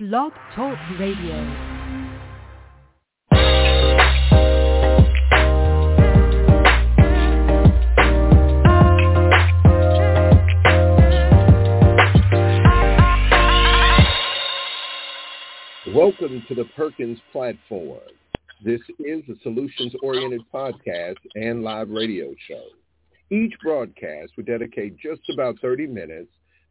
Blog Talk Radio. Welcome to the Perkins Platform. This is a solutions-oriented podcast and live radio show. Each broadcast will dedicate just about 30 minutes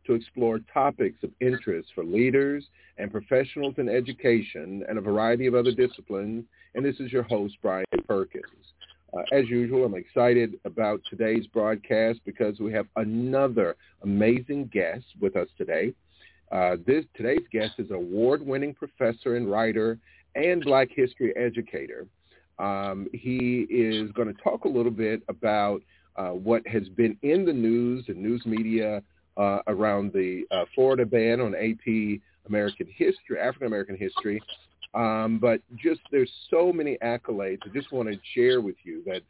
to explore topics of interest for leaders and professionals in education and a variety of other disciplines. And this is your host, Brian Perkins. Uh, as usual, I'm excited about today's broadcast because we have another amazing guest with us today. Uh, this today's guest is award-winning professor and writer and Black history educator. Um, he is going to talk a little bit about uh, what has been in the news and news media uh, around the uh, Florida ban on AP American history, African American history. Um, but just there's so many accolades. I just want to share with you that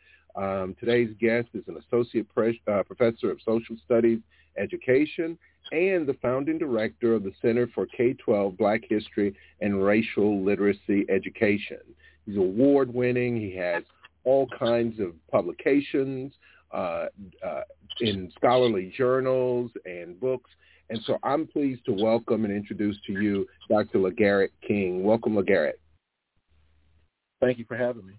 um, today's guest is an associate pre- uh, professor of social studies education and the founding director of the Center for K-12 Black History and Racial Literacy Education. He's award-winning. He has all kinds of publications uh, uh, in scholarly journals and books. And so I'm pleased to welcome and introduce to you Dr. LaGarrett King. Welcome, LaGarrett. Thank you for having me.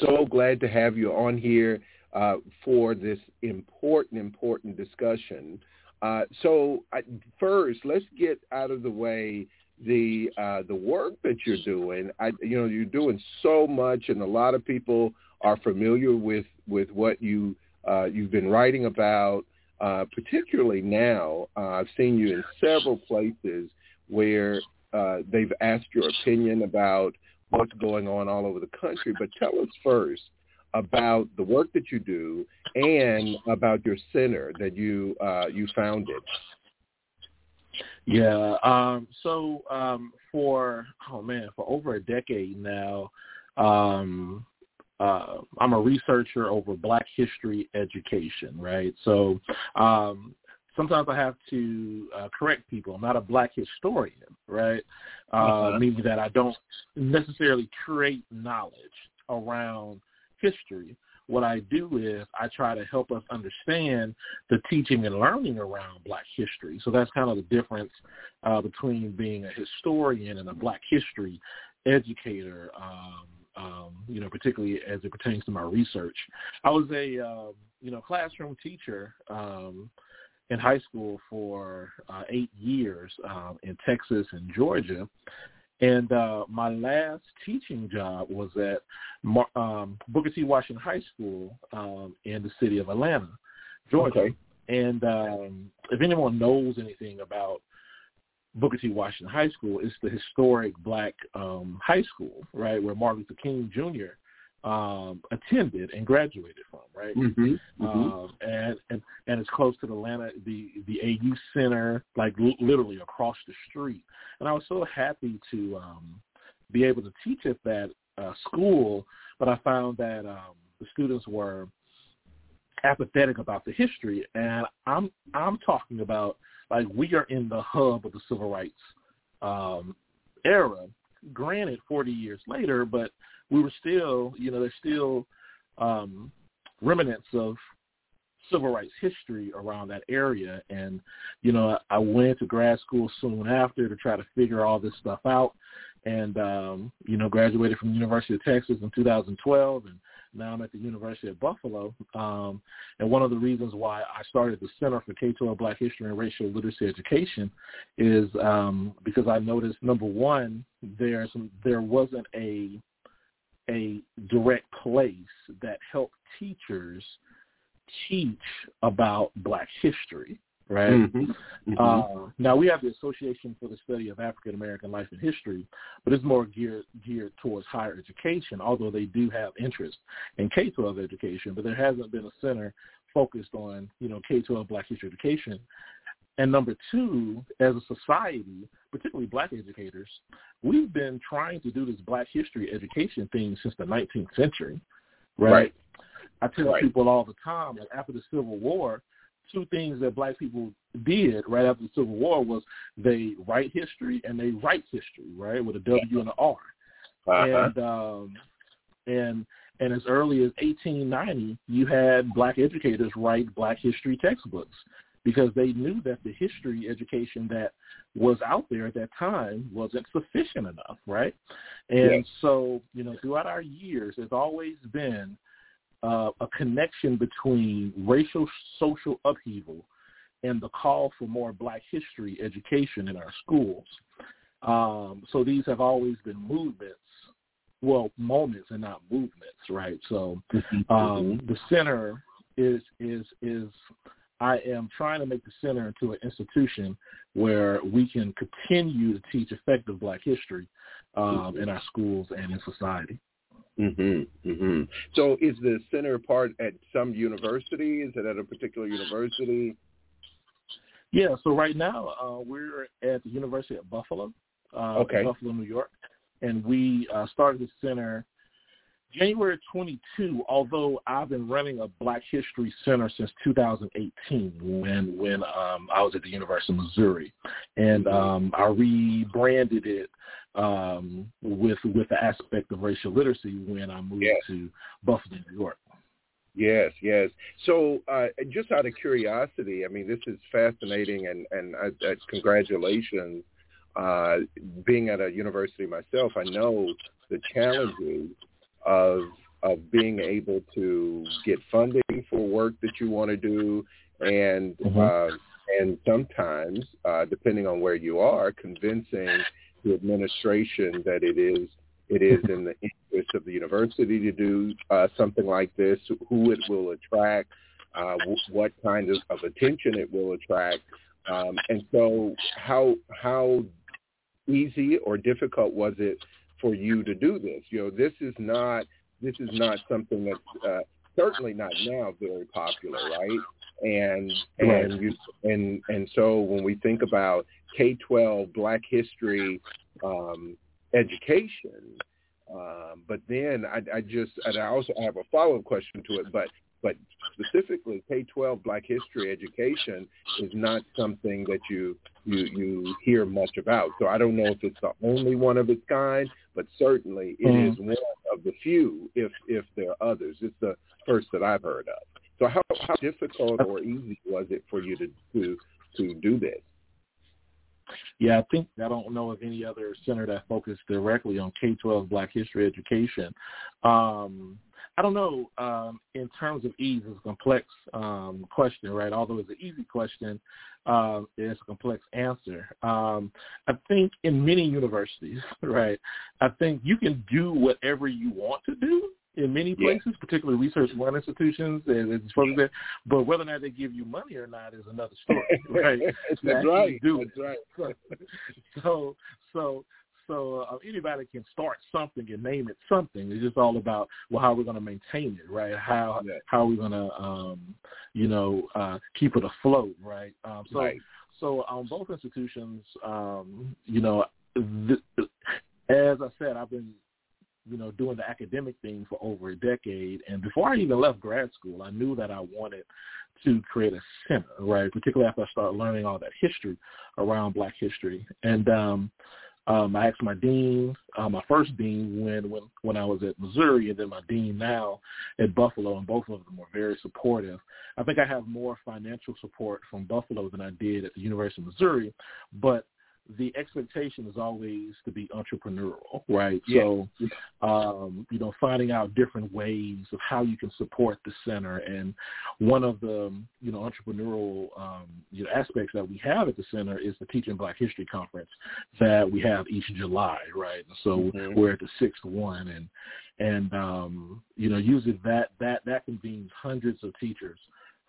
So glad to have you on here uh, for this important, important discussion. Uh, so I, first, let's get out of the way the uh, the work that you're doing. I, you know, you're doing so much, and a lot of people are familiar with with what you uh, you've been writing about. Uh, particularly now, uh, I've seen you in several places where uh, they've asked your opinion about what's going on all over the country. But tell us first about the work that you do and about your center that you uh, you founded. Yeah. Um, so um, for oh man, for over a decade now, um, uh, I'm a researcher over Black history education. Right. So um, sometimes I have to uh, correct people. I'm not a Black historian. Right. Uh, uh-huh. Meaning that I don't necessarily create knowledge around history what I do is I try to help us understand the teaching and learning around Black history. So that's kind of the difference uh, between being a historian and a Black history educator. Um, um, you know, particularly as it pertains to my research. I was a uh, you know classroom teacher um, in high school for uh, eight years um, in Texas and Georgia, and uh, my last teaching job was at um, Booker T. Washington High School um, in the city of Atlanta, Georgia. Okay. And um, if anyone knows anything about Booker T. Washington High School, it's the historic black um, high school, right, where Martin Luther King Jr um, attended and graduated from, right? Mm-hmm, mm-hmm. Um, and, and and it's close to the Atlanta, the the AU Center, like l- literally across the street. And I was so happy to um, be able to teach at that uh, school, but I found that um, the students were apathetic about the history, and I'm I'm talking about like we are in the hub of the civil rights um, era. Granted, 40 years later, but we were still, you know, there's still um, remnants of civil rights history around that area. And, you know, I went to grad school soon after to try to figure all this stuff out and, um, you know, graduated from the University of Texas in 2012 and now I'm at the University of Buffalo. Um, and one of the reasons why I started the Center for K-12 Black History and Racial Literacy Education is um, because I noticed, number one, there's, there wasn't a a direct place that helped teachers teach about Black history, right? Mm-hmm. Mm-hmm. Uh, now we have the Association for the Study of African American Life and History, but it's more geared geared towards higher education. Although they do have interest in K-12 education, but there hasn't been a center focused on you know K-12 Black history education. And number two, as a society, particularly black educators, we've been trying to do this black history education thing since the 19th century, right? right. I tell right. people all the time, like after the Civil War, two things that black people did right after the Civil War was they write history and they write history, right, with a W and an R. Uh-huh. And um, and and as early as 1890, you had black educators write black history textbooks because they knew that the history education that was out there at that time wasn't sufficient enough, right? And yes. so, you know, throughout our years, there's always been uh, a connection between racial social upheaval and the call for more black history education in our schools. Um, so these have always been movements, well, moments and not movements, right? So mm-hmm. um, the center is is is I am trying to make the center into an institution where we can continue to teach effective Black history um, mm-hmm. in our schools and in society. Mhm. Mhm. So, is the center part at some university? Is it at a particular university? Yeah. So right now uh, we're at the University of Buffalo, uh, okay. Buffalo, New York, and we uh, started the center January 22, although I've been running a Black History Center since 2018 when when um, I was at the University of Missouri, and um, I rebranded it um, with with the aspect of racial literacy when I moved yes. to Buffalo, New York. Yes, yes. So, uh, just out of curiosity, I mean, this is fascinating, and and uh, uh, congratulations. Uh, being at a university myself, I know the challenges of of being able to get funding for work that you want to do, and mm-hmm. uh, and sometimes, uh, depending on where you are, convincing the administration that it is it is in the interest of the university to do uh, something like this, who it will attract, uh, w- what kind of, of attention it will attract, um, and so how how easy or difficult was it for you to do this. You know, this is not this is not something that's uh, certainly not now very popular, right? And and you and and so when we think about K twelve Black History um, education, um, but then I, I just and I also have a follow up question to it, but but specifically K-12 Black History education is not something that you you you hear much about. So I don't know if it's the only one of its kind, but certainly it mm. is one of the few, if if there are others. It's the first that I've heard of. So how how difficult or easy was it for you to to to do this? Yeah, I think I don't know of any other center that focused directly on K-12 Black History education. Um, I don't know. Um, in terms of ease, it's a complex um, question, right? Although it's an easy question, um, it's a complex answer. Um, I think in many universities, right, I think you can do whatever you want to do in many places, yeah. particularly research run institutions, and it's supposed be, but whether or not they give you money or not is another story, right? That's right. Do That's right. so, so, so uh, anybody can start something and name it something. It's just all about well, how we're going to maintain it, right? How yeah. how are we going to um, you know uh, keep it afloat, right? Um, so right. so on both institutions, um, you know, th- as I said, I've been you know doing the academic thing for over a decade, and before I even left grad school, I knew that I wanted to create a center, right? Particularly after I started learning all that history around Black history, and um, um, I asked my dean, uh, my first dean when, when when I was at Missouri, and then my dean now at Buffalo, and both of them were very supportive. I think I have more financial support from Buffalo than I did at the University of Missouri, but the expectation is always to be entrepreneurial, right? Yeah. So, um, you know, finding out different ways of how you can support the center. And one of the, you know, entrepreneurial um, you know, aspects that we have at the center is the Teaching Black History Conference that we have each July, right? And so mm-hmm. we're at the sixth one, and and um, you know, usually that that that convenes hundreds of teachers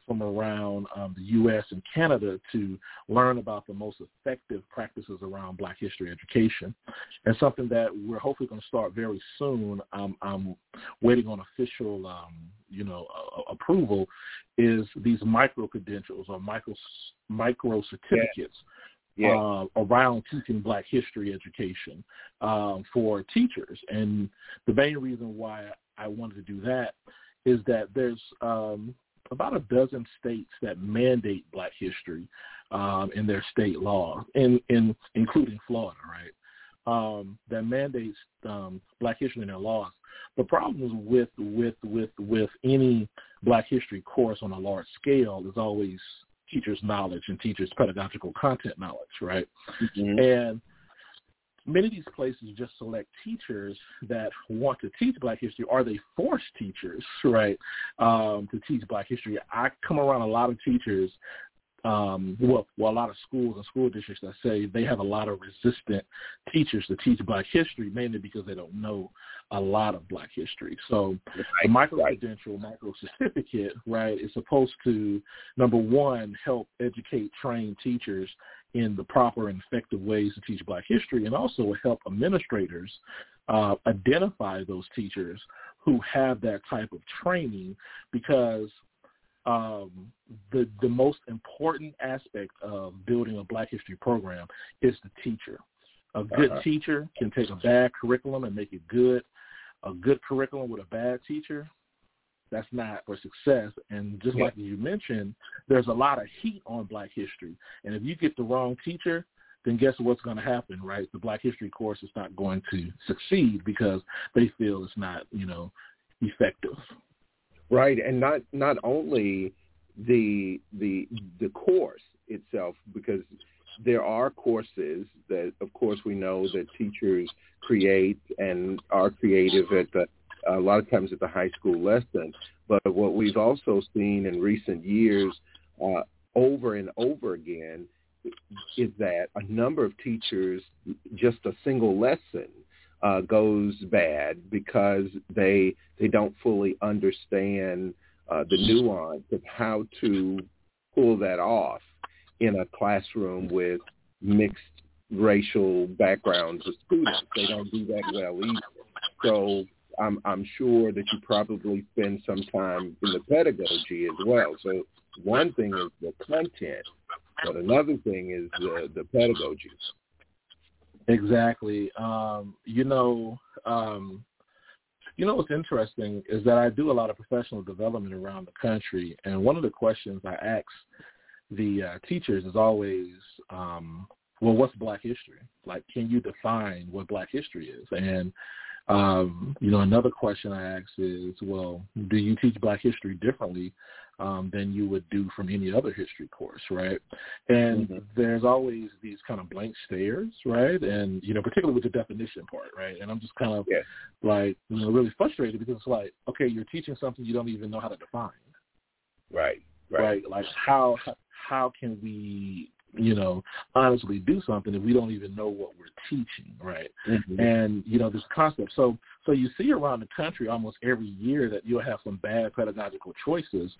from around um, the U.S. and Canada to learn about the most effective practices around Black history education, and something that we're hopefully going to start very soon. Um, I'm waiting on official, um, you know, uh, approval. Is these micro credentials or micro micro certificates. Yeah. Uh, around teaching Black history education um, for teachers. And the main reason why I wanted to do that is that there's um, about a dozen states that mandate Black history um, in their state law, in, in including Florida, right? Um, that mandates um, Black history in their laws. The problems with with with with any Black history course on a large scale is always teachers' knowledge and teachers' pedagogical content knowledge, right? Mm-hmm. And many of these places just select teachers that want to teach Black history, or they force teachers, right, um, to teach Black history. I come around a lot of teachers um, well, well, a lot of schools and school districts that say they have a lot of resistant teachers to teach Black history, mainly because they don't know a lot of Black history. So right. the micro-credential, micro-certificate, right, is supposed to, number one, help educate, train teachers in the proper and effective ways to teach Black history, and also help administrators uh, identify those teachers who have that type of training because – um, the the most important aspect of building a Black History program is the teacher. A good uh-huh. teacher can take a bad curriculum and make it good. A good curriculum with a bad teacher, that's not for success. And just yeah. like you mentioned, there's a lot of heat on Black history. And if you get the wrong teacher, then guess what's going to happen, right? The Black History course is not going to succeed because they feel it's not, you know, effective. Right, and not not only the the the course itself, because there are courses that, of course, we know that teachers create and are creative at the a lot of times at the high school lesson. But what we've also seen in recent years, uh, over and over again, is that a number of teachers, just a single lesson, uh, goes bad because they they don't fully understand uh, the nuance of how to pull that off in a classroom with mixed racial backgrounds of students. They don't do that well either. So I'm I'm sure that you probably spend some time in the pedagogy as well. So one thing is the content, but another thing is the, the pedagogy. Exactly. Um, you know, um, you know what's interesting is that I do a lot of professional development around the country, and one of the questions I ask the uh, teachers is always, um, well, what's Black history? Like, can you define what Black history is? And um, you know, another question I ask is, well, do you teach Black history differently um, than you would do from any other history course, right? And mm-hmm. there's always these kind of blank stares, right? And you know, particularly with the definition part, right? And I'm just kind of yeah. like, you know, really frustrated because it's like, okay, you're teaching something you don't even know how to define, right? Right. right? Like how how can we you know, honestly do something if we don't even know what we're teaching, right? Mm-hmm. And you know, this concept. So, so you see around the country almost every year that you'll have some bad pedagogical choices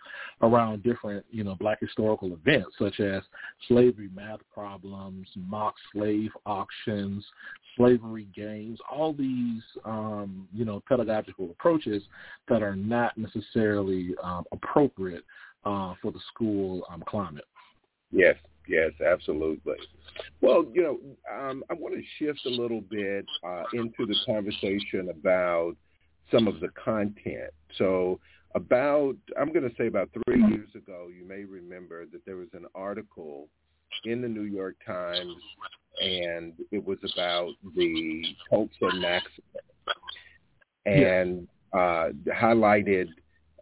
around different, you know, Black historical events such as slavery math problems, mock slave auctions, slavery games, all these, um, you know, pedagogical approaches that are not necessarily um, appropriate uh, for the school um, climate. Yes, Yes, absolutely. Well, you know, um, I want to shift a little bit uh, into the conversation about some of the content. So about, I'm going to say about three years ago, you may remember that there was an article in the New York Times, and it was about the Tulsa massacre, and uh, highlighted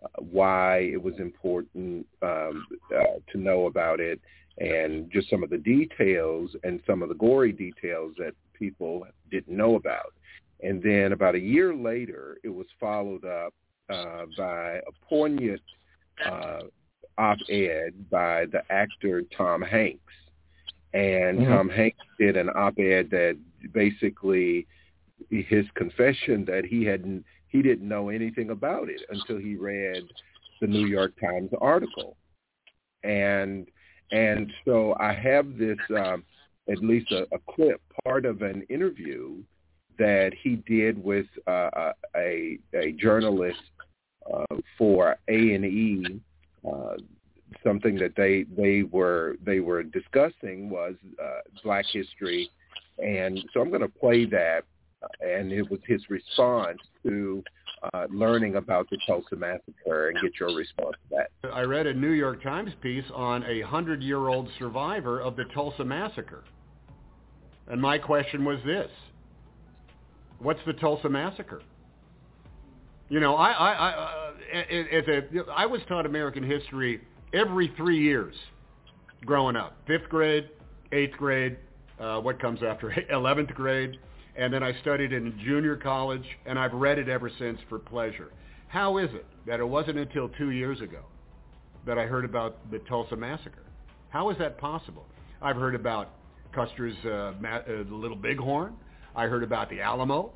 uh, why it was important um, uh, to know about it and just some of the details and some of the gory details that people didn't know about. And then about a year later, it was followed up uh, by a poignant uh, op-ed by the actor Tom Hanks. And mm-hmm. Tom Hanks did an op-ed that basically his confession that he hadn't he didn't know anything about it until he read the New York Times article. And and so I have this, um, at least a, a clip, part of an interview that he did with uh, a, a journalist uh, for A and E. Uh, something that they they were they were discussing was uh, Black history, and so I'm going to play that, and it was his response to uh, learning about the Tulsa Massacre and get your response to that. I read a New York Times piece on a hundred-year-old survivor of the Tulsa Massacre. And my question was this. What's the Tulsa Massacre? You know, I, I, I, uh, as a, I was taught American history every three years growing up. Fifth grade, eighth grade, uh, what comes after 11th grade, and then I studied in junior college, and I've read it ever since for pleasure. How is it that it wasn't until two years ago that I heard about the Tulsa Massacre? How is that possible? I've heard about Custer's uh, ma- uh, Little Bighorn. I heard about the Alamo.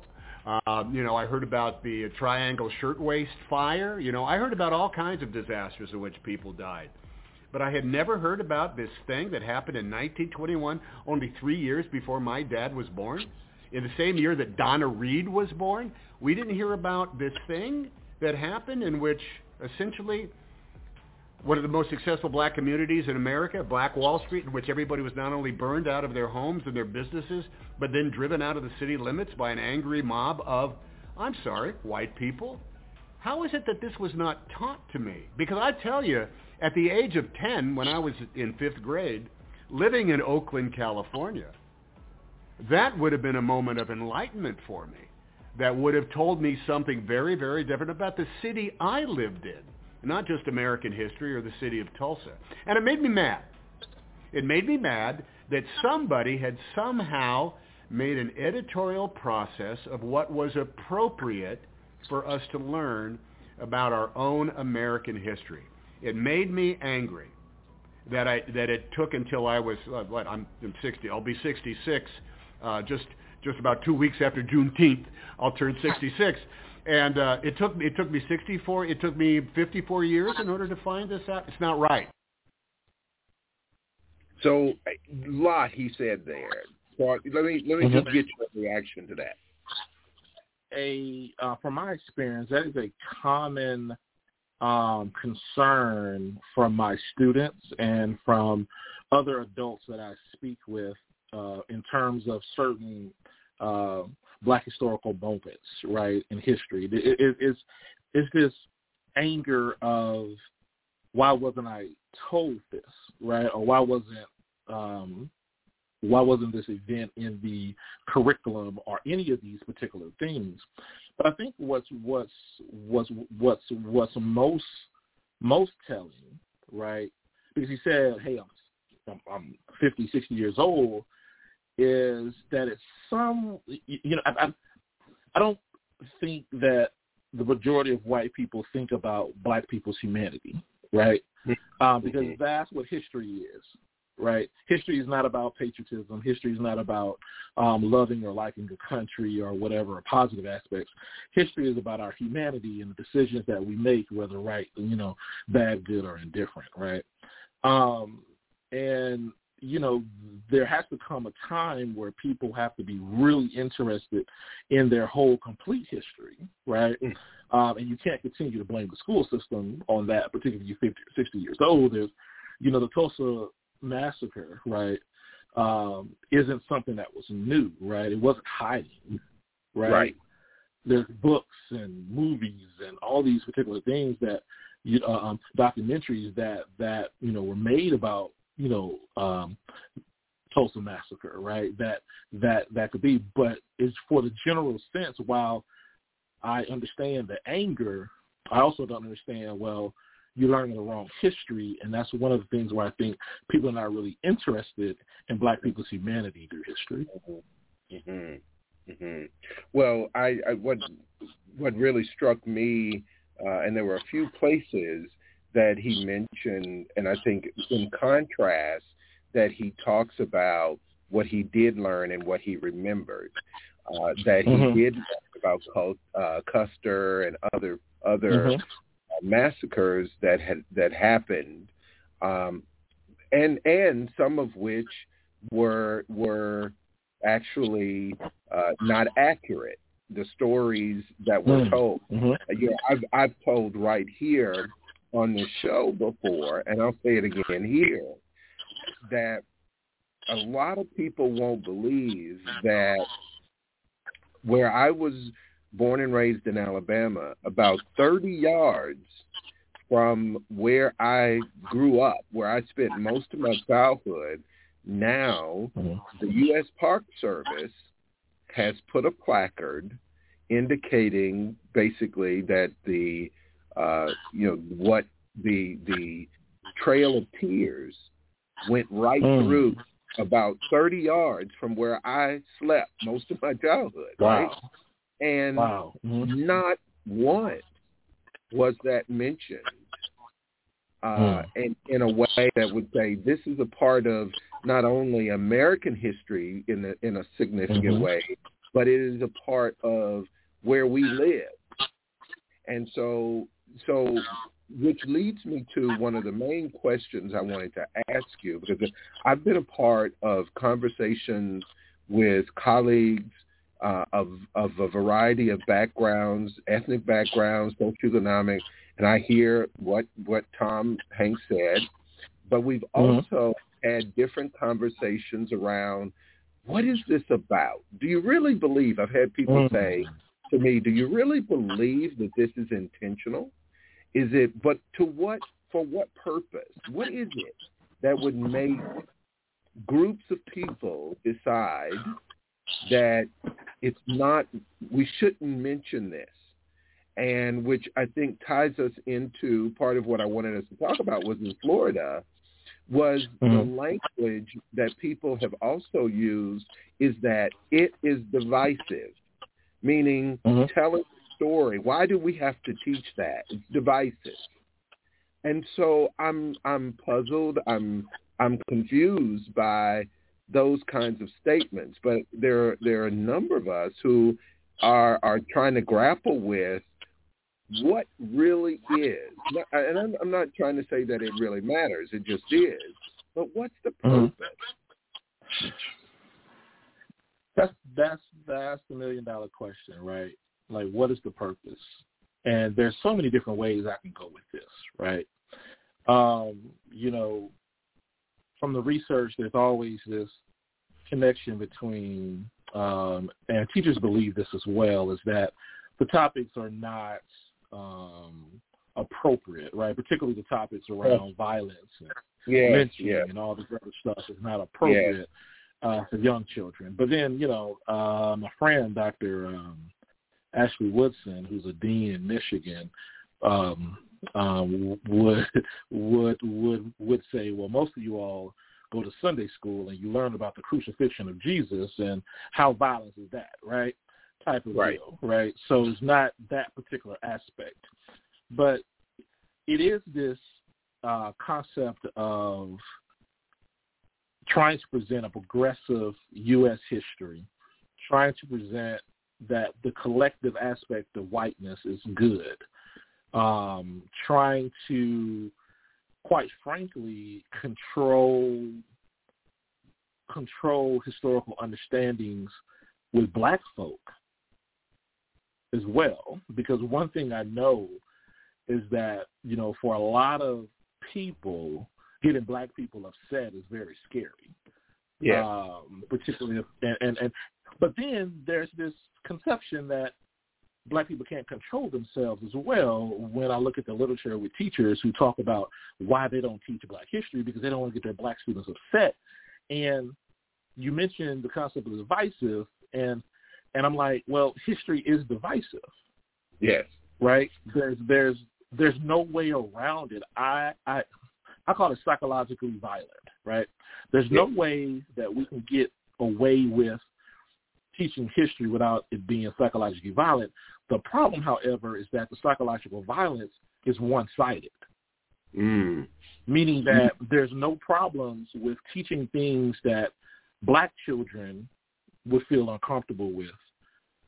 Uh, you know, I heard about the Triangle Shirtwaist Fire. You know, I heard about all kinds of disasters in which people died. But I had never heard about this thing that happened in 1921, only three years before my dad was born in the same year that Donna Reed was born, we didn't hear about this thing that happened in which essentially one of the most successful black communities in America, Black Wall Street, in which everybody was not only burned out of their homes and their businesses, but then driven out of the city limits by an angry mob of, I'm sorry, white people. How is it that this was not taught to me? Because I tell you, at the age of 10, when I was in fifth grade, living in Oakland, California, that would have been a moment of enlightenment for me. That would have told me something very, very different about the city I lived in, not just American history or the city of Tulsa. And it made me mad. It made me mad that somebody had somehow made an editorial process of what was appropriate for us to learn about our own American history. It made me angry that I that it took until I was uh, what I'm, I'm 60. I'll be 66 uh, just just about two weeks after Juneteenth. I'll turn 66. And uh, it took it took me 64. It took me 54 years in order to find this out. It's not right. So, a lot he said there. So let me let me mm-hmm. just get your reaction to that. A uh, from my experience, that is a common um, concern from my students and from other adults that I speak with uh, in terms of certain uh, black historical moments, right, in history. It, it, it's it's this anger of why wasn't I told this, right, or why wasn't um, why wasn't this event in the curriculum or any of these particular things? But I think what's what's what's what's what's most most telling, right? Because he said, "Hey, I'm I'm 50, 60 years old, is that it's some you know I, I, I don't think that the majority of white people think about black people's humanity, right? Um, because mm-hmm. that's what history is, right? History is not about patriotism. History is not about um, loving or liking a country or whatever, or positive aspects. History is about our humanity and the decisions that we make, whether right, you know, bad, good, or indifferent, right? Um, and you know, there has to come a time where people have to be really interested in their whole complete history, right? Mm. Um, and you can't continue to blame the school system on that, particularly if you're 50 or 60 years old. There's, you know, the Tulsa massacre, right, um, isn't something that was new, right? It wasn't hiding, right? right. There's books and movies and all these particular things that, you uh, um, documentaries that that you know were made about you know, um, Tulsa massacre, right? That that that could be, but it's for the general sense. While I understand the anger, I also don't understand. Well, you're learning the wrong history, and that's one of the things where I think people are not really interested in Black people's humanity through history. Mm-hmm. Mm-hmm. Well, I, I what what really struck me, uh, and there were a few places that he mentioned, and I think in contrast that he talks about what he did learn and what he remembered. Uh, that he mm-hmm. did about uh, Custer and other other mm-hmm. uh, massacres that had that happened, um, and and some of which were were actually uh, not accurate. The stories that were mm-hmm. told. Mm-hmm. Yeah, I've I've told right here on the show before, and I'll say it again here, that a lot of people won't believe that where I was born and raised in Alabama, about 30 yards from where I grew up, where I spent most of my childhood, now mm-hmm. the U.S. Park Service has put a placard indicating basically that the uh, you know what the the Trail of Tears went right mm. through about 30 yards from where I slept most of my childhood, wow. right? And wow. mm-hmm. not once was that mentioned uh, mm. in, in a way that would say this is a part of not only American history in a, in a significant mm-hmm. way, but it is a part of where we live. And so, so which leads me to one of the main questions I wanted to ask you because I've been a part of conversations with colleagues uh, of of a variety of backgrounds, ethnic backgrounds, socioeconomic, and I hear what what Tom Hanks said, but we've mm-hmm. also had different conversations around what is this about? Do you really believe? I've had people mm-hmm. say to me, "Do you really believe that this is intentional? Is it? But to what? For what purpose? What is it that would make groups of people decide that it's not? We shouldn't mention this." and which I think ties us into part of what I wanted us to talk about was in Florida, was mm-hmm. the language that people have also used is that it is divisive, meaning mm-hmm. telling story. Why do we have to teach that? It's divisive. And so I'm I'm puzzled. I'm I'm confused by those kinds of statements. But there there are a number of us who are are trying to grapple with what really is, and I'm, I'm not trying to say that it really matters, it just is, but what's the mm-hmm. purpose? Mm-hmm. That's that's that's the million dollar question, right? Like, what is the purpose? And there's so many different ways I can go with this, right? Um, you know, from the research, there's always this connection between, um, and teachers believe this as well, is that the topics are not um, appropriate, right? Particularly the topics around yeah. violence and yeah, lynching yeah. and all this other stuff is not appropriate uh, for young children. But then, you know, uh, my friend, Dr. Um, Ashley Woodson, who's a dean in Michigan, um, um, would would would would say, well, most of you all go to Sunday school and you learn about the crucifixion of Jesus and how violence is that, right? type of right. deal, right? So it's not that particular aspect, but it is this uh, concept of trying to present a progressive U.S. history, trying to present that the collective aspect of whiteness is good, um, trying to, quite frankly, control control historical understandings with black folk as well because one thing I know is that you know for a lot of people getting black people upset is very scary. Yeah. Um, particularly if, and, and and but then there's this conception that black people can't control themselves as well when I look at the literature with teachers who talk about why they don't teach black history because they don't want to get their black students upset. And you mentioned the concept of divisive and and I'm like, well, history is divisive. Yes. Right? There's there's there's no way around it. I I I call it psychologically violent, right? There's no way that we can get away with teaching history without it being psychologically violent. The problem, however, is that the psychological violence is one-sided. Mm. Meaning that there's no problems with teaching things that black children would feel uncomfortable with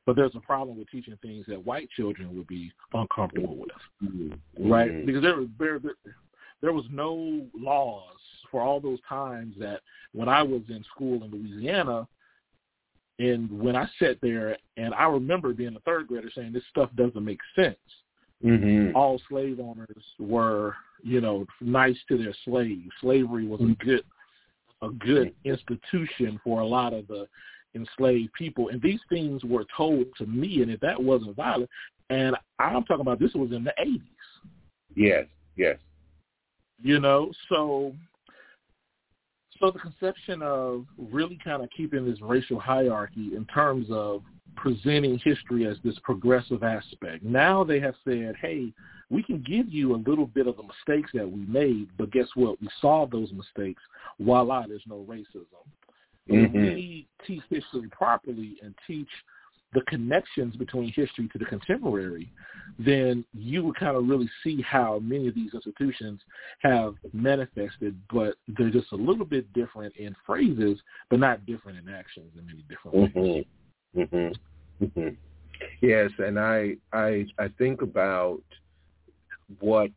but there's a problem with teaching things that white children would be uncomfortable with, mm-hmm. right? Mm-hmm. Because there, there, there, there was no laws for all those times that when I was in school in Louisiana, and when I sat there, and I remember being a third grader saying this stuff doesn't make sense. Mm-hmm. All slave owners were, you know, nice to their slaves. Slavery was a good, a good institution for a lot of the enslaved people, and these things were told to me, and if that wasn't violent, and I'm talking about this was in the 80s. Yes, yes. You know, so so the conception of really kind of keeping this racial hierarchy in terms of presenting history as this progressive aspect. Now they have said, hey, we can give you a little bit of the mistakes that we made, but guess what? We solved those mistakes. Voila, there's no racism. Mm-hmm. When we teach history properly and teach the connections between history to the contemporary, then you would kind of really see how many of these institutions have manifested, but they're just a little bit different in phrases, but not different in actions in many different ways. Mm-hmm. Mm-hmm. Mm-hmm. Yes, and I I I think about what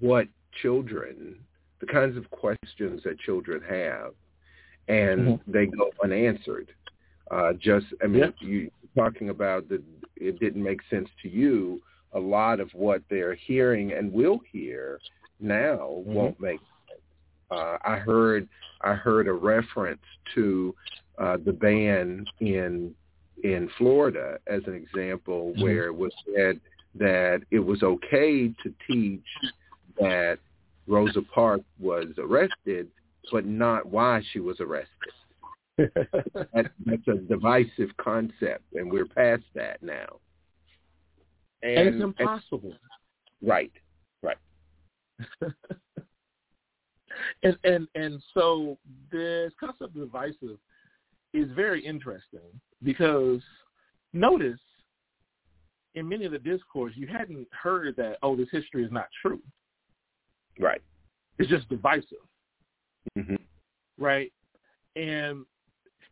what children, the kinds of questions that children have, and mm-hmm. they go unanswered uh, just, I mean, yep. you talking about that it didn't make sense to you. A lot of what they're hearing and will hear now mm-hmm. won't make sense. Uh, I heard I heard a reference to uh, the ban in in Florida as an example mm-hmm. where it was said that it was okay to teach that Rosa Parks was arrested, but not why she was arrested that, that's a divisive concept, and we're past that now. And, and it's impossible. And, right, right. and and and so this concept of divisive is very interesting because notice in many of the discourse you hadn't heard that oh this history is not true. Right. It's just divisive. Mm-hmm. Right. And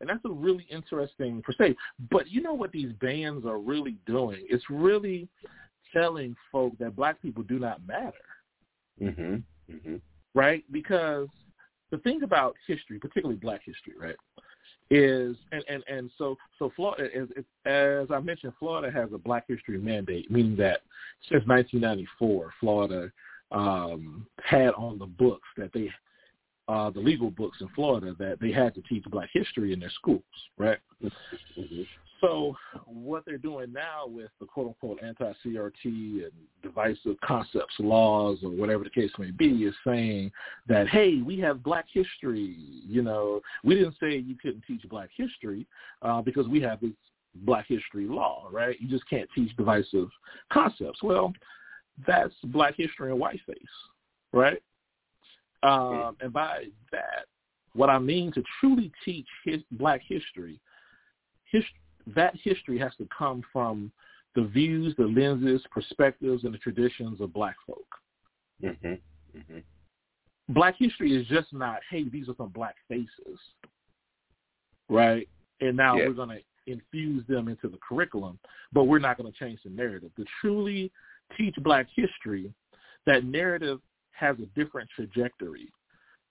and that's a really interesting per se. But you know what these bands are really doing? It's really telling folk that black people do not matter. Mhm. Mhm. Right? Because the thing about history, particularly black history, right, is and and and so so Florida as as I mentioned, Florida has a Black History mandate, meaning that since 1994, Florida um, had on the books that they uh, the legal books in Florida that they had to teach Black history in their schools, right? Mm-hmm. So what they're doing now with the quote unquote anti-CRT and divisive concepts laws or whatever the case may be is saying that hey, we have Black history. You know, we didn't say you couldn't teach Black history uh, because we have this Black history law, right? You just can't teach divisive concepts. Well, that's Black history in whiteface, right? Um, and by that, what I mean to truly teach his, black history, his, that history has to come from the views, the lenses, perspectives, and the traditions of black folk. Mm-hmm. Mm-hmm. Black history is just not, hey, these are some black faces, right? And now we're going to infuse them into the curriculum, but we're not going to change the narrative. To truly teach black history, that narrative has a different trajectory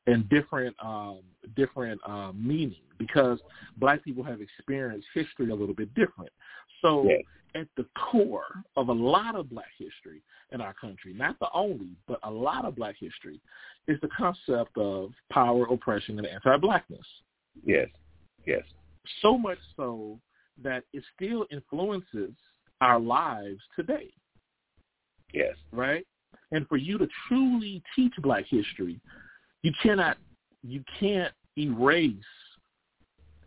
and different um, different uh, meaning because black people have experienced history a little bit different. So yes. at the core of a lot of black history in our country, not the only, but a lot of black history, is the concept of power, oppression, and anti-blackness. Yes, yes. So much so that it still influences our lives today. Yes. Right? And for you to truly teach black history, you cannot you can't erase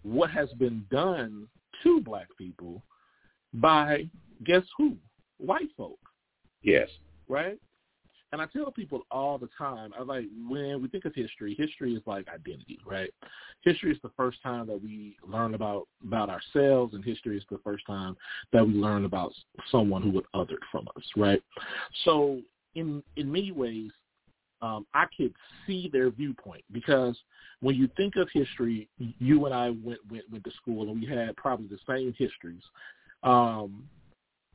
what has been done to black people by guess who? White folk. Yes. Right? And I tell people all the time, I like when we think of history, history is like identity, right? History is the first time that we learn about about ourselves, and history is the first time that we learn about someone who was othered from us, right? So in in many ways, um, I could see their viewpoint because when you think of history, you and I went went went to school and we had probably the same histories. Um,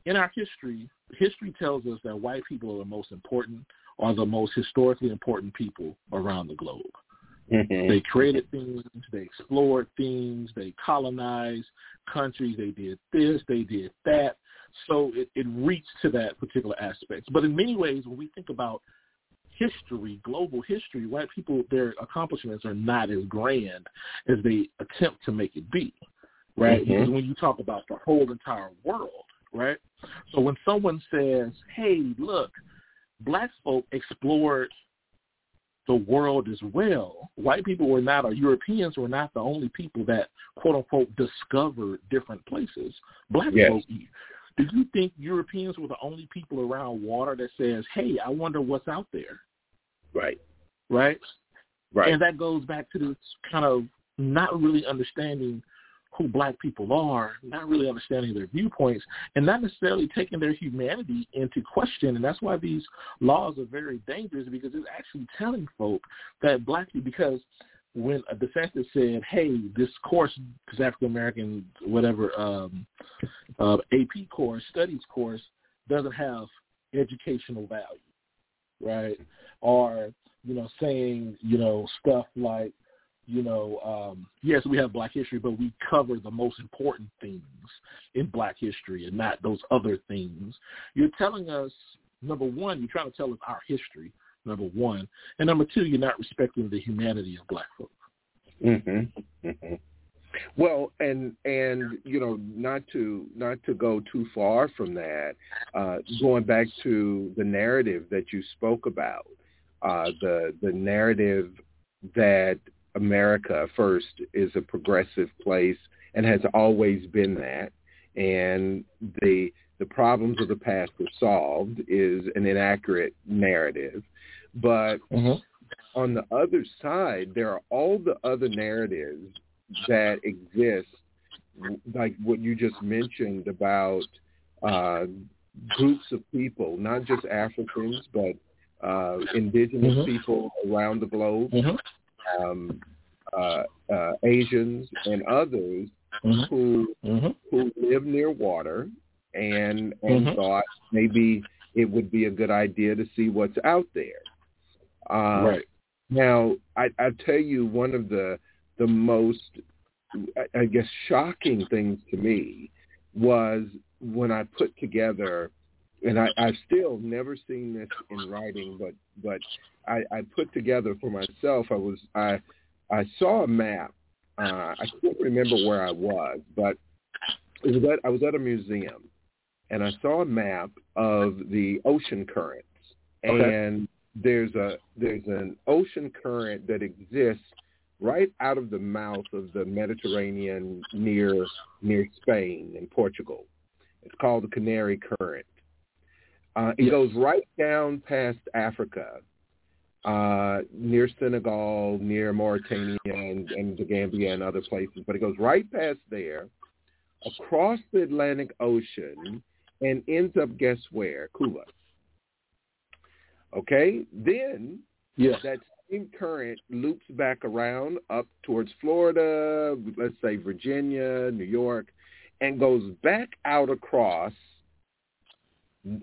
in our history, history tells us that white people are the most important, are the most historically important people around the globe. Mm-hmm. They created things, they explored things, they colonized countries, they did this, they did that. So it, it reached to that particular aspect. But in many ways, when we think about history, global history, white people, their accomplishments are not as grand as they attempt to make it be, right? Mm-hmm. Because when you talk about the whole entire world, right? So when someone says, hey, look, black folk explored the world as well. White people were not, or Europeans were not the only people that, quote unquote, discovered different places. Black yes. folk. Do you think Europeans were the only people around water that says, "Hey, I wonder what's out there"? Right. Right. Right. And that goes back to this kind of not really understanding who black people are, not really understanding their viewpoints, and not necessarily taking their humanity into question. And that's why these laws are very dangerous because it's actually telling folk that black people, because when a DeSantis said, hey, this course, because African American, whatever, um, uh, AP course, studies course, doesn't have educational value, right? Or, you know, saying, you know, stuff like, you know, um, yes, we have Black history, but we cover the most important things in Black history and not those other things. You're telling us, number one, you're trying to tell us our history, number one, and number two, you're not respecting the humanity of Black folk. Mm-hmm. mm-hmm. Well, and and you know, not to not to go too far from that, uh, going back to the narrative that you spoke about, uh, the the narrative that America first is a progressive place and has always been that. And the the problems of the past were solved is an inaccurate narrative. But mm-hmm. on the other side, there are all the other narratives that exist, like what you just mentioned about uh, groups of people, not just Africans, but uh, indigenous mm-hmm. people around the globe. Mm-hmm um, uh, uh, Asians and others mm-hmm. who mm-hmm. who live near water and and mm-hmm. thought maybe it would be a good idea to see what's out there. Uh, right. Now, I, I tell you one of the the most, I guess, shocking things to me was when I put together, and I, I've still never seen this in writing, but but I, I put together for myself. I was I I saw a map. Uh, I can't remember where I was, but it was at, I was at a museum, and I saw a map of the ocean currents. Okay. And there's a there's an ocean current that exists right out of the mouth of the Mediterranean near near Spain and Portugal. It's called the Canary Current. Uh, it yes. goes right down past Africa uh, near Senegal, near Mauritania, and, and the Gambia and other places. But it goes right past there, across the Atlantic Ocean, and ends up guess where? Cuba. Okay, then yes. that same current loops back around up towards Florida, let's say Virginia, New York, and goes back out across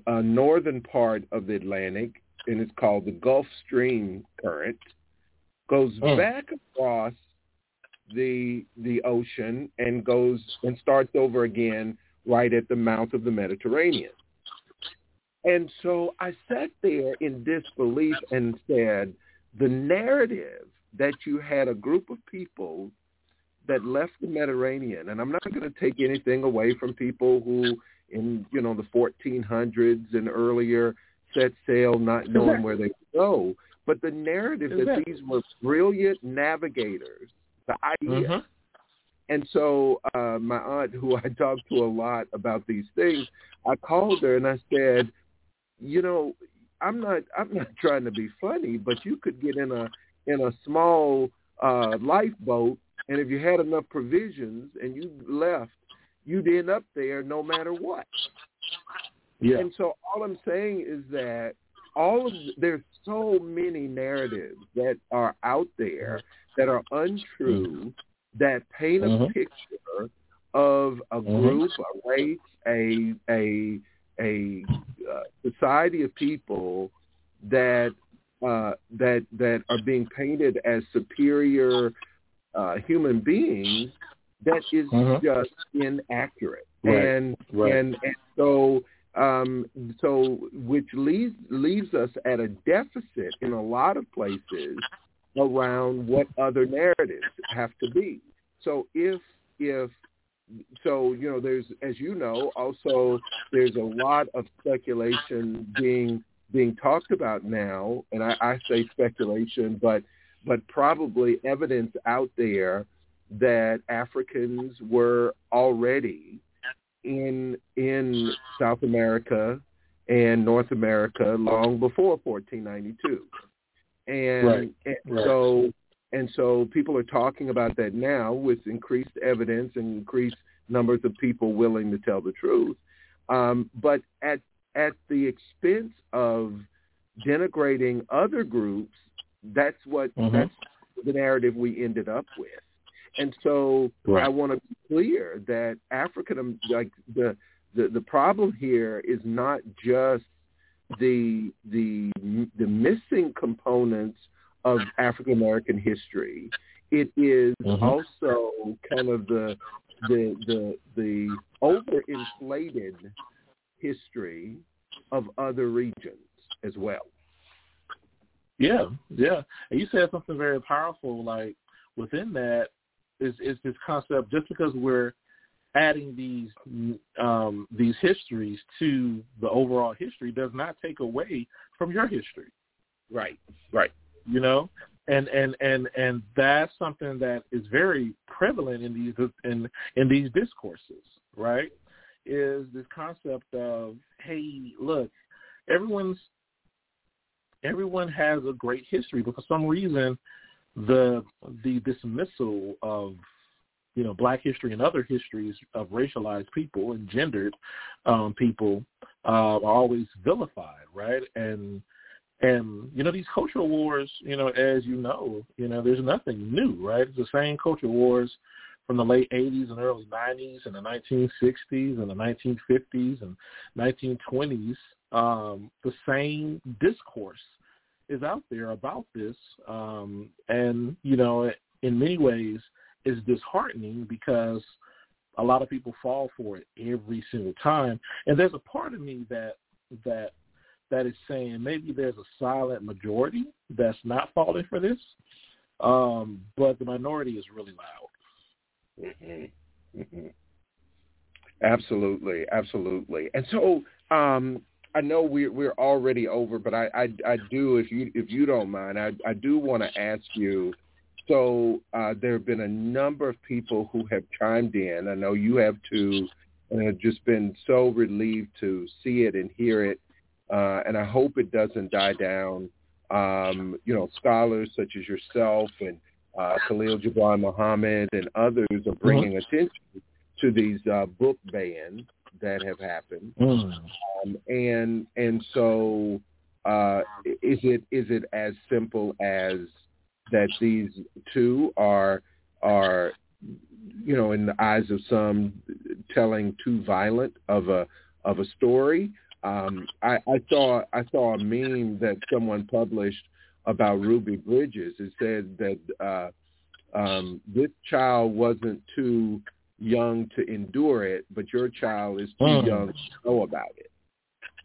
a northern part of the Atlantic and it's called the Gulf Stream current, goes mm. back across the the ocean and goes and starts over again right at the mouth of the Mediterranean. And so I sat there in disbelief and said, the narrative that you had a group of people that left the Mediterranean, and I'm not going to take anything away from people who in, you know, the 1400s and earlier set sail not knowing where they go. But the narrative that these were brilliant navigators, the idea. Mm-hmm. And so uh, my aunt, who I talked to a lot about these things, I called her and I said, you know, I'm not I'm not trying to be funny, but you could get in a in a small uh, lifeboat, and if you had enough provisions and you left, you'd end up there no matter what. Yeah. And so all I'm saying is that all of there's so many narratives that are out there that are untrue that paint a mm-hmm. picture of a mm-hmm. group, mm-hmm. a race, a a a uh, society of people that uh, that that are being painted as superior uh, human beings that is mm-hmm. just inaccurate. Right. And right. and and so um, so which leaves leaves us at a deficit in a lot of places around what other narratives have to be. So if if so you know there's as you know also there's a lot of speculation being being talked about now and I, I say speculation but but probably evidence out there that Africans were already in in South America and North America long before 1492 and, right. and right. so and so people are talking about that now with increased evidence and increased numbers of people willing to tell the truth. Um, but at at the expense of denigrating other groups, that's what Mhm. that's the narrative we ended up with. And so Right. I want to be clear that African like the the the problem here is not just the the the missing components of African American history. It is Mhm. also kind of the the the the overinflated history of other regions as well. Yeah, yeah. And you said something very powerful. Like within that is is this concept. Just because we're adding these um, these histories to the overall history does not take away from your history. Right. Right. You know, and and and and that's something that is very prevalent in these in in these discourses. Right? Is this concept of hey, look, everyone's everyone has a great history, but for some reason, the the dismissal of you know black history and other histories of racialized people and gendered um, people uh, are always vilified, right? And and you know these cultural wars, you know, as you know, you know, there's nothing new, right? It's the same culture wars from the late 80s and early 90s and the 1960s and the 1950s and 1920s. Um, the same discourse is out there about this, um, and you know, in many ways, is disheartening because a lot of people fall for it every single time. And there's a part of me that that that is saying maybe there's a silent majority that's not falling for this, um, but the minority is really loud. Mm-hmm. Mm-hmm. Absolutely, absolutely. And so um, I know we're we're already over, but I, I I do if you if you don't mind, I I do want to ask you. So uh, there have been a number of people who have chimed in. I know you have too, and have just been so relieved to see it and hear it. Uh, and I hope it doesn't die down. Um, you know, scholars such as yourself and uh, Khalil Gibran Muhammad and others are bringing mm-hmm. attention to these uh, book bans that have happened. Mm. Um, and and so uh, is it is it as simple as that these two are are you know in the eyes of some telling too violent of a of a story. Um, I, I saw I saw a meme that someone published about Ruby Bridges. It said that uh, um, this child wasn't too young to endure it, but your child is too mm. young to know about it,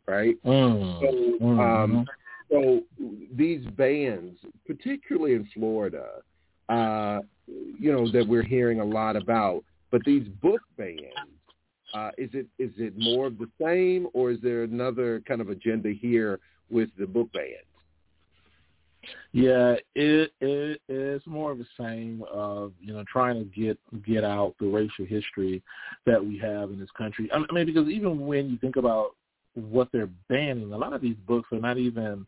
right? Mm. So, um, so these bans, particularly in Florida, uh, you know, that we're hearing a lot about, but these book bans, uh, is it is it more of the same, or is there another kind of agenda here with the book bans? Yeah, it it is more of the same of you know trying to get get out the racial history that we have in this country. I mean, because even when you think about what they're banning, a lot of these books are not even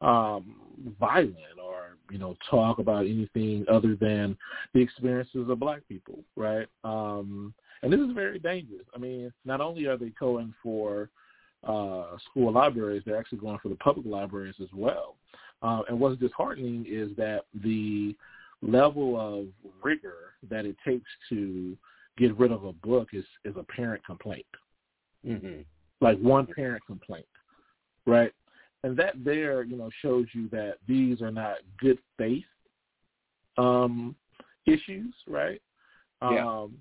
um, violent or you know talk about anything other than the experiences of Black people, right? Um, and this is very dangerous. I mean, not only are they going for uh, school libraries, they're actually going for the public libraries as well. Uh, and what's disheartening is that the level of rigor that it takes to get rid of a book is, is a parent complaint. Mm-hmm. Like one parent complaint, right? And that there, you know, shows you that these are not good faith um, issues, right? Yeah. Um,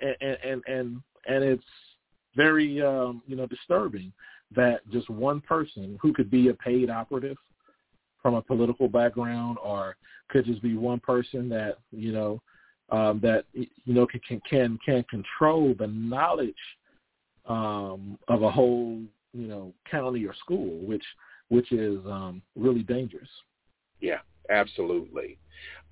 and, and, and, and it's very um, you know disturbing that just one person who could be a paid operative from a political background or could just be one person that you know um, that you know can can can control the knowledge um, of a whole you know county or school, which which is um, really dangerous. Yeah, absolutely.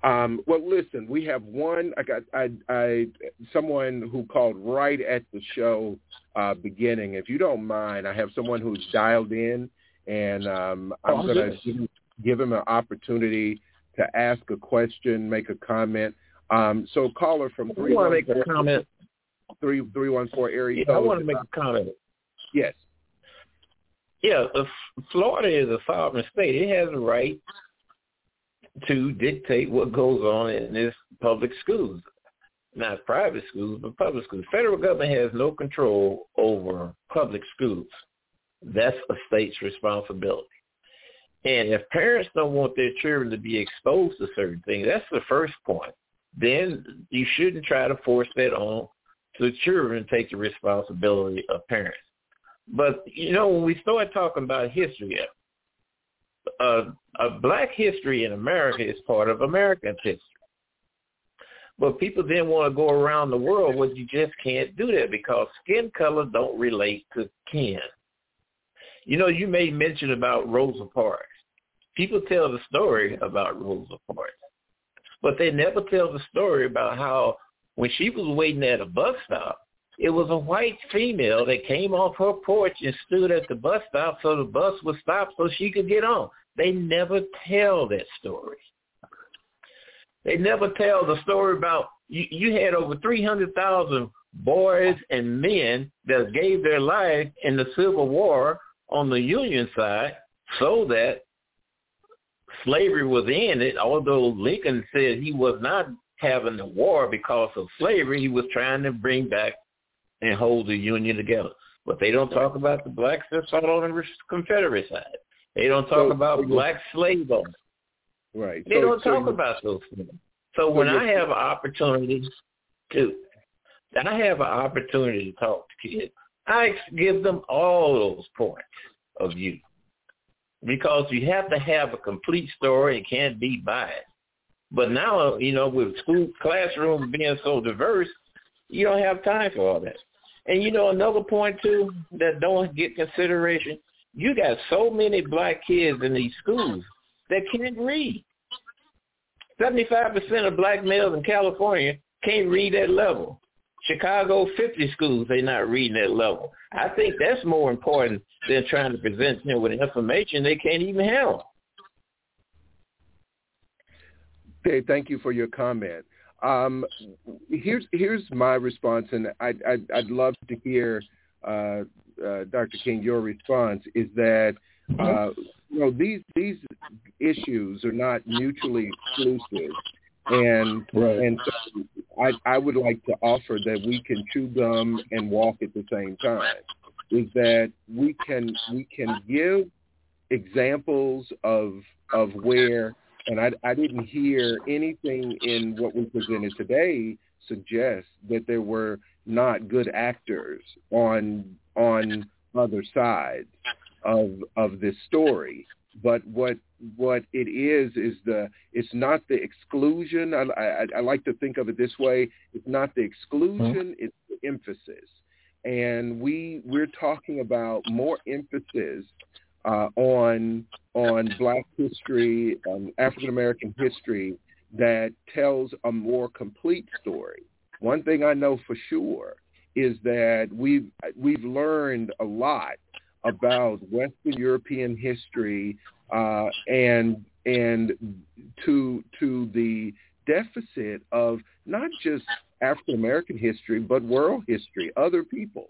Um, well, listen, we have one. I got I, I someone who called right at the show uh, beginning. If you don't mind, I have someone who's dialed in, and um, I'm oh, going to give, him an opportunity to ask a question, make a comment. Um, so, caller from three one make a comment. Three three one four area. Yeah, I want to make a comment. Yes. Yeah, Florida is a sovereign state. It has a right to dictate what goes on in its public schools. Not private schools, but public schools. Federal government has no control over public schools. That's a state's responsibility. And if parents don't want their children to be exposed to certain things, that's the first point. Then you shouldn't try to force that on to the children take the responsibility of parents. But, you know, when we start talking about history, uh, uh, black history in America is part of American history. But people then want to go around the world, well, you just can't do that because skin color don't relate to kin. You know, you made mention about Rosa Parks. People tell the story about Rosa Parks, but they never tell the story about how when she was waiting at a bus stop, it was a white female that came off her porch and stood at the bus stop so the bus would stop so she could get on. They never tell that story. They never tell the story about you, you had over 300,000 boys and men that gave their life in the Civil War on the Union side so that slavery was in it, although Lincoln said he was not having the war because of slavery. He was trying to bring back and hold the Union together. But they don't talk about the blacks that fought on the Confederate side. They don't talk so, about black slave owners. Right. They so, don't so talk about those things. So when I have opportunities to, I have an opportunity to talk to kids, I give them all those points of view because you have to have a complete story It can't be biased. But now, you know, with school classrooms being so diverse, you don't have time for all that. And you know another point too that don't get consideration. You got so many black kids in these schools that can't read. Seventy-five percent of black males in California can't read that level. Chicago, 50 schools, they're not reading that level. I think that's more important than trying to present them with information they can't even handle. Okay, thank you for your comment. Um, here's here's my response, and I'd, I'd, I'd love to hear uh, uh, Dr. King your response. Is that uh, you know these these issues are not mutually exclusive, and right. and so I I would like to offer that we can chew gum and walk at the same time. Is that we can we can give examples of of where and I, I didn't hear anything in what we presented today suggest that there were not good actors on on other sides of of this story. But what what it is is the it's not the exclusion. I, I, I like to think of it this way: it's not the exclusion, it's the emphasis. And we we're talking about more emphasis uh, on on Black history, um, African American history that tells a more complete story. One thing I know for sure is that we've we've learned a lot about Western European history uh, and and to to the deficit of not just African American history but world history, other people.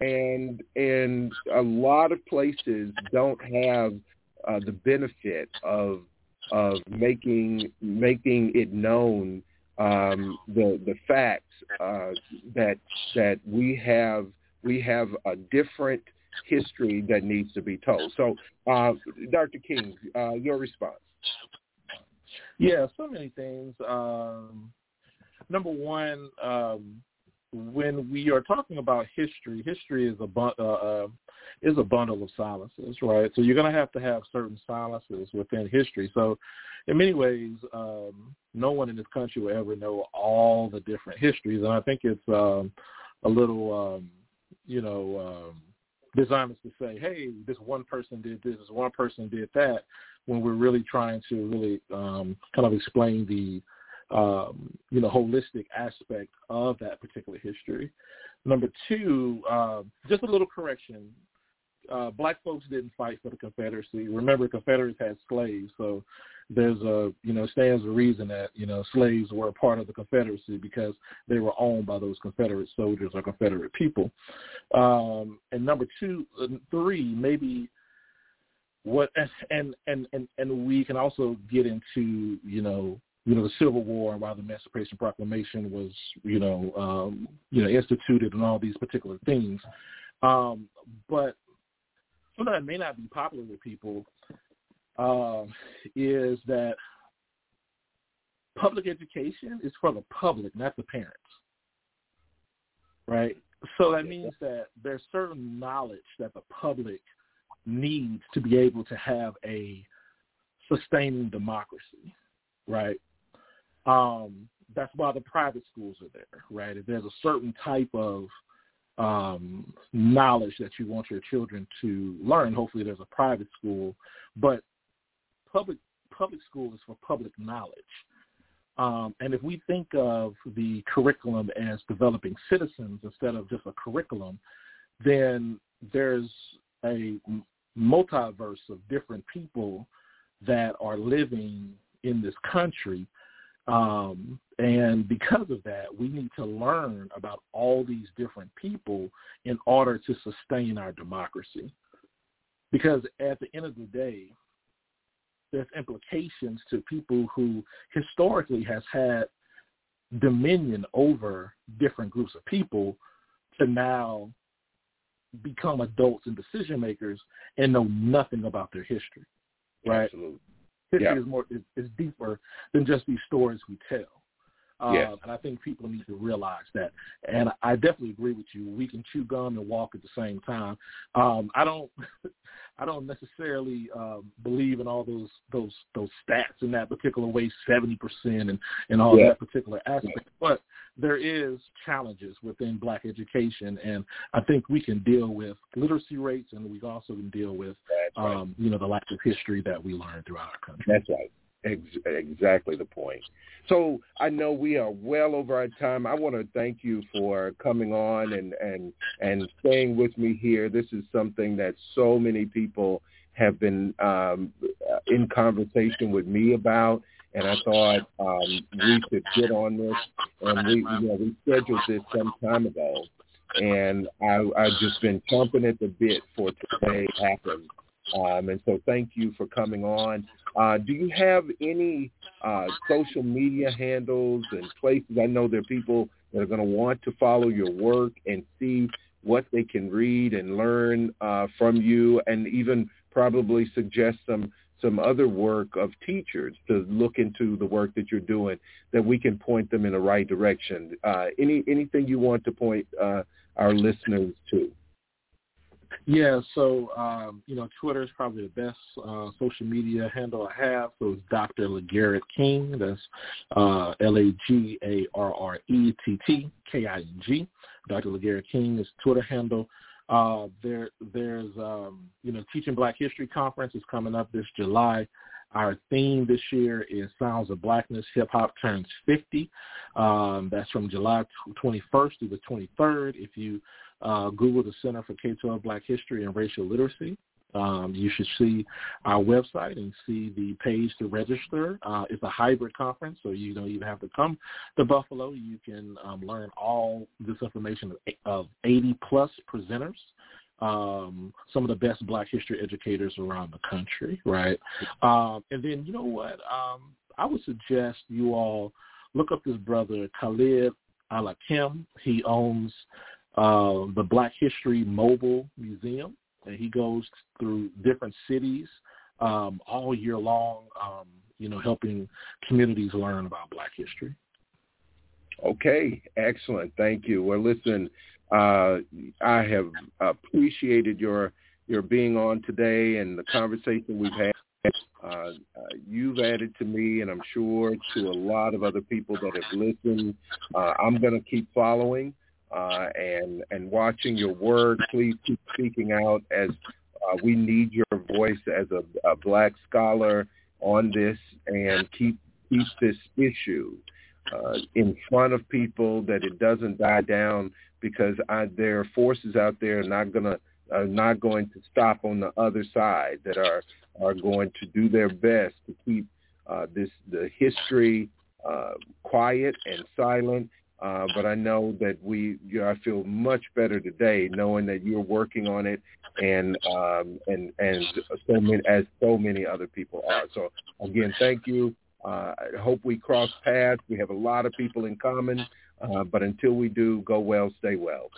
And and a lot of places don't have uh, the benefit of of making making it known um, the the facts uh, that that we have we have a different history that needs to be told. So, uh, Dr. King, uh, your response? Yeah, so many things. Um, number one, um, when we are talking about history, history is a bu- uh, uh, is a bundle of silences, right? So you're going to have to have certain silences within history. So, in many ways, um, no one in this country will ever know all the different histories, and I think it's um, a little, um, you know, um, dishonest to say, "Hey, this one person did this, this one person did that," when we're really trying to really um, kind of explain the um, you know, holistic aspect of that particular history. Number two, uh, just a little correction. Uh, black folks didn't fight for the Confederacy. Remember, Confederates had slaves, so there's a you know stands a reason that you know slaves were a part of the Confederacy because they were owned by those Confederate soldiers or Confederate people. Um, and number two, uh, three, maybe what and and and and we can also get into you know you know, the Civil War and why the Emancipation Proclamation was, you know, um, you know, instituted and all these particular things. Um, but something that may not be popular with people uh, is that public education is for the public, not the parents. Right? So that means that there's certain knowledge that the public needs to be able to have a sustaining democracy, right? Um, that's why the private schools are there, right? If there's a certain type of um, knowledge that you want your children to learn, hopefully there's a private school. But public public school is for public knowledge. Um, and if we think of the curriculum as developing citizens instead of just a curriculum, then there's a multiverse of different people that are living in this country um, and because of that, we need to learn about all these different people in order to sustain our democracy. Because at the end of the day, there's implications to people who historically has had dominion over different groups of people to now become adults and decision makers and know nothing about their history. Right? Absolutely. History Yeah. is more is, is deeper than just these stories we tell. Um, Yes. And I think people need to realize that. And I definitely agree with you. We can chew gum and walk at the same time. Um, I don't, I don't necessarily um, believe in all those those those stats in that particular way, seventy percent and and all Yeah. that particular aspect. But there is challenges within black education, and I think we can deal with literacy rates, and we also can deal with right. um, you know the lack of history that we learn throughout our country. That's right. Ex- exactly the point. So I know we are well over our time. I want to thank you for coming on and and and staying with me here. This is something that so many people have been um, in conversation with me about, and I thought um, we should get on this. And we, you know, we scheduled this some time ago, and I, I've just been chomping at the bit for today to happen. Um, and so thank you for coming on. Uh, do you have any uh, social media handles and places? I know there are people that are going to want to follow your work and see what they can read and learn uh, from you, and even probably suggest some some other work of teachers to look into the work that you're doing that we can point them in the right direction. Uh, any anything you want to point uh, our listeners to? Yeah, so um, you know, Twitter is probably the best uh, social media handle I have. So it's Dr. LaGarrett King. That's uh, L A G A R R E T T K I N G. Dr. LaGarrett King is Twitter handle. Uh, there, there's um, you know, Teaching Black History Conference is coming up this July. Our theme this year is Sounds of Blackness. Hip Hop turns 50. Um, that's from July 21st through the 23rd. If you uh, Google the Center for K-12 Black History and Racial Literacy. Um, you should see our website and see the page to register. Uh, it's a hybrid conference, so you don't even have to come to Buffalo. You can um, learn all this information of 80 plus presenters, um, some of the best Black history educators around the country, right? Um, and then you know what? Um, I would suggest you all look up this brother Khalid el-Hakim. He owns uh, the Black History Mobile Museum, and he goes through different cities um, all year long, um, you know, helping communities learn about Black history. Okay, excellent. Thank you. Well, listen, uh, I have appreciated your your being on today and the conversation we've had. Uh, uh, you've added to me, and I'm sure to a lot of other people that have listened. Uh, I'm going to keep following uh, and and watching your work. Please keep speaking out as uh, we need your voice as a, a black scholar on this, and keep keep this issue uh, in front of people that it doesn't die down because I, there are forces out there not gonna are not going to stop on the other side that are are going to do their best to keep uh, this the history uh, quiet and silent. Uh, but I know that we, you know, I feel much better today knowing that you're working on it, and um, and and so many as so many other people are. So again, thank you. Uh, I hope we cross paths. We have a lot of people in common, uh, but until we do, go well, stay well.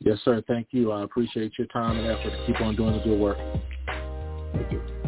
Yes, sir. Thank you. I appreciate your time and effort keep on doing the good work. Thank you.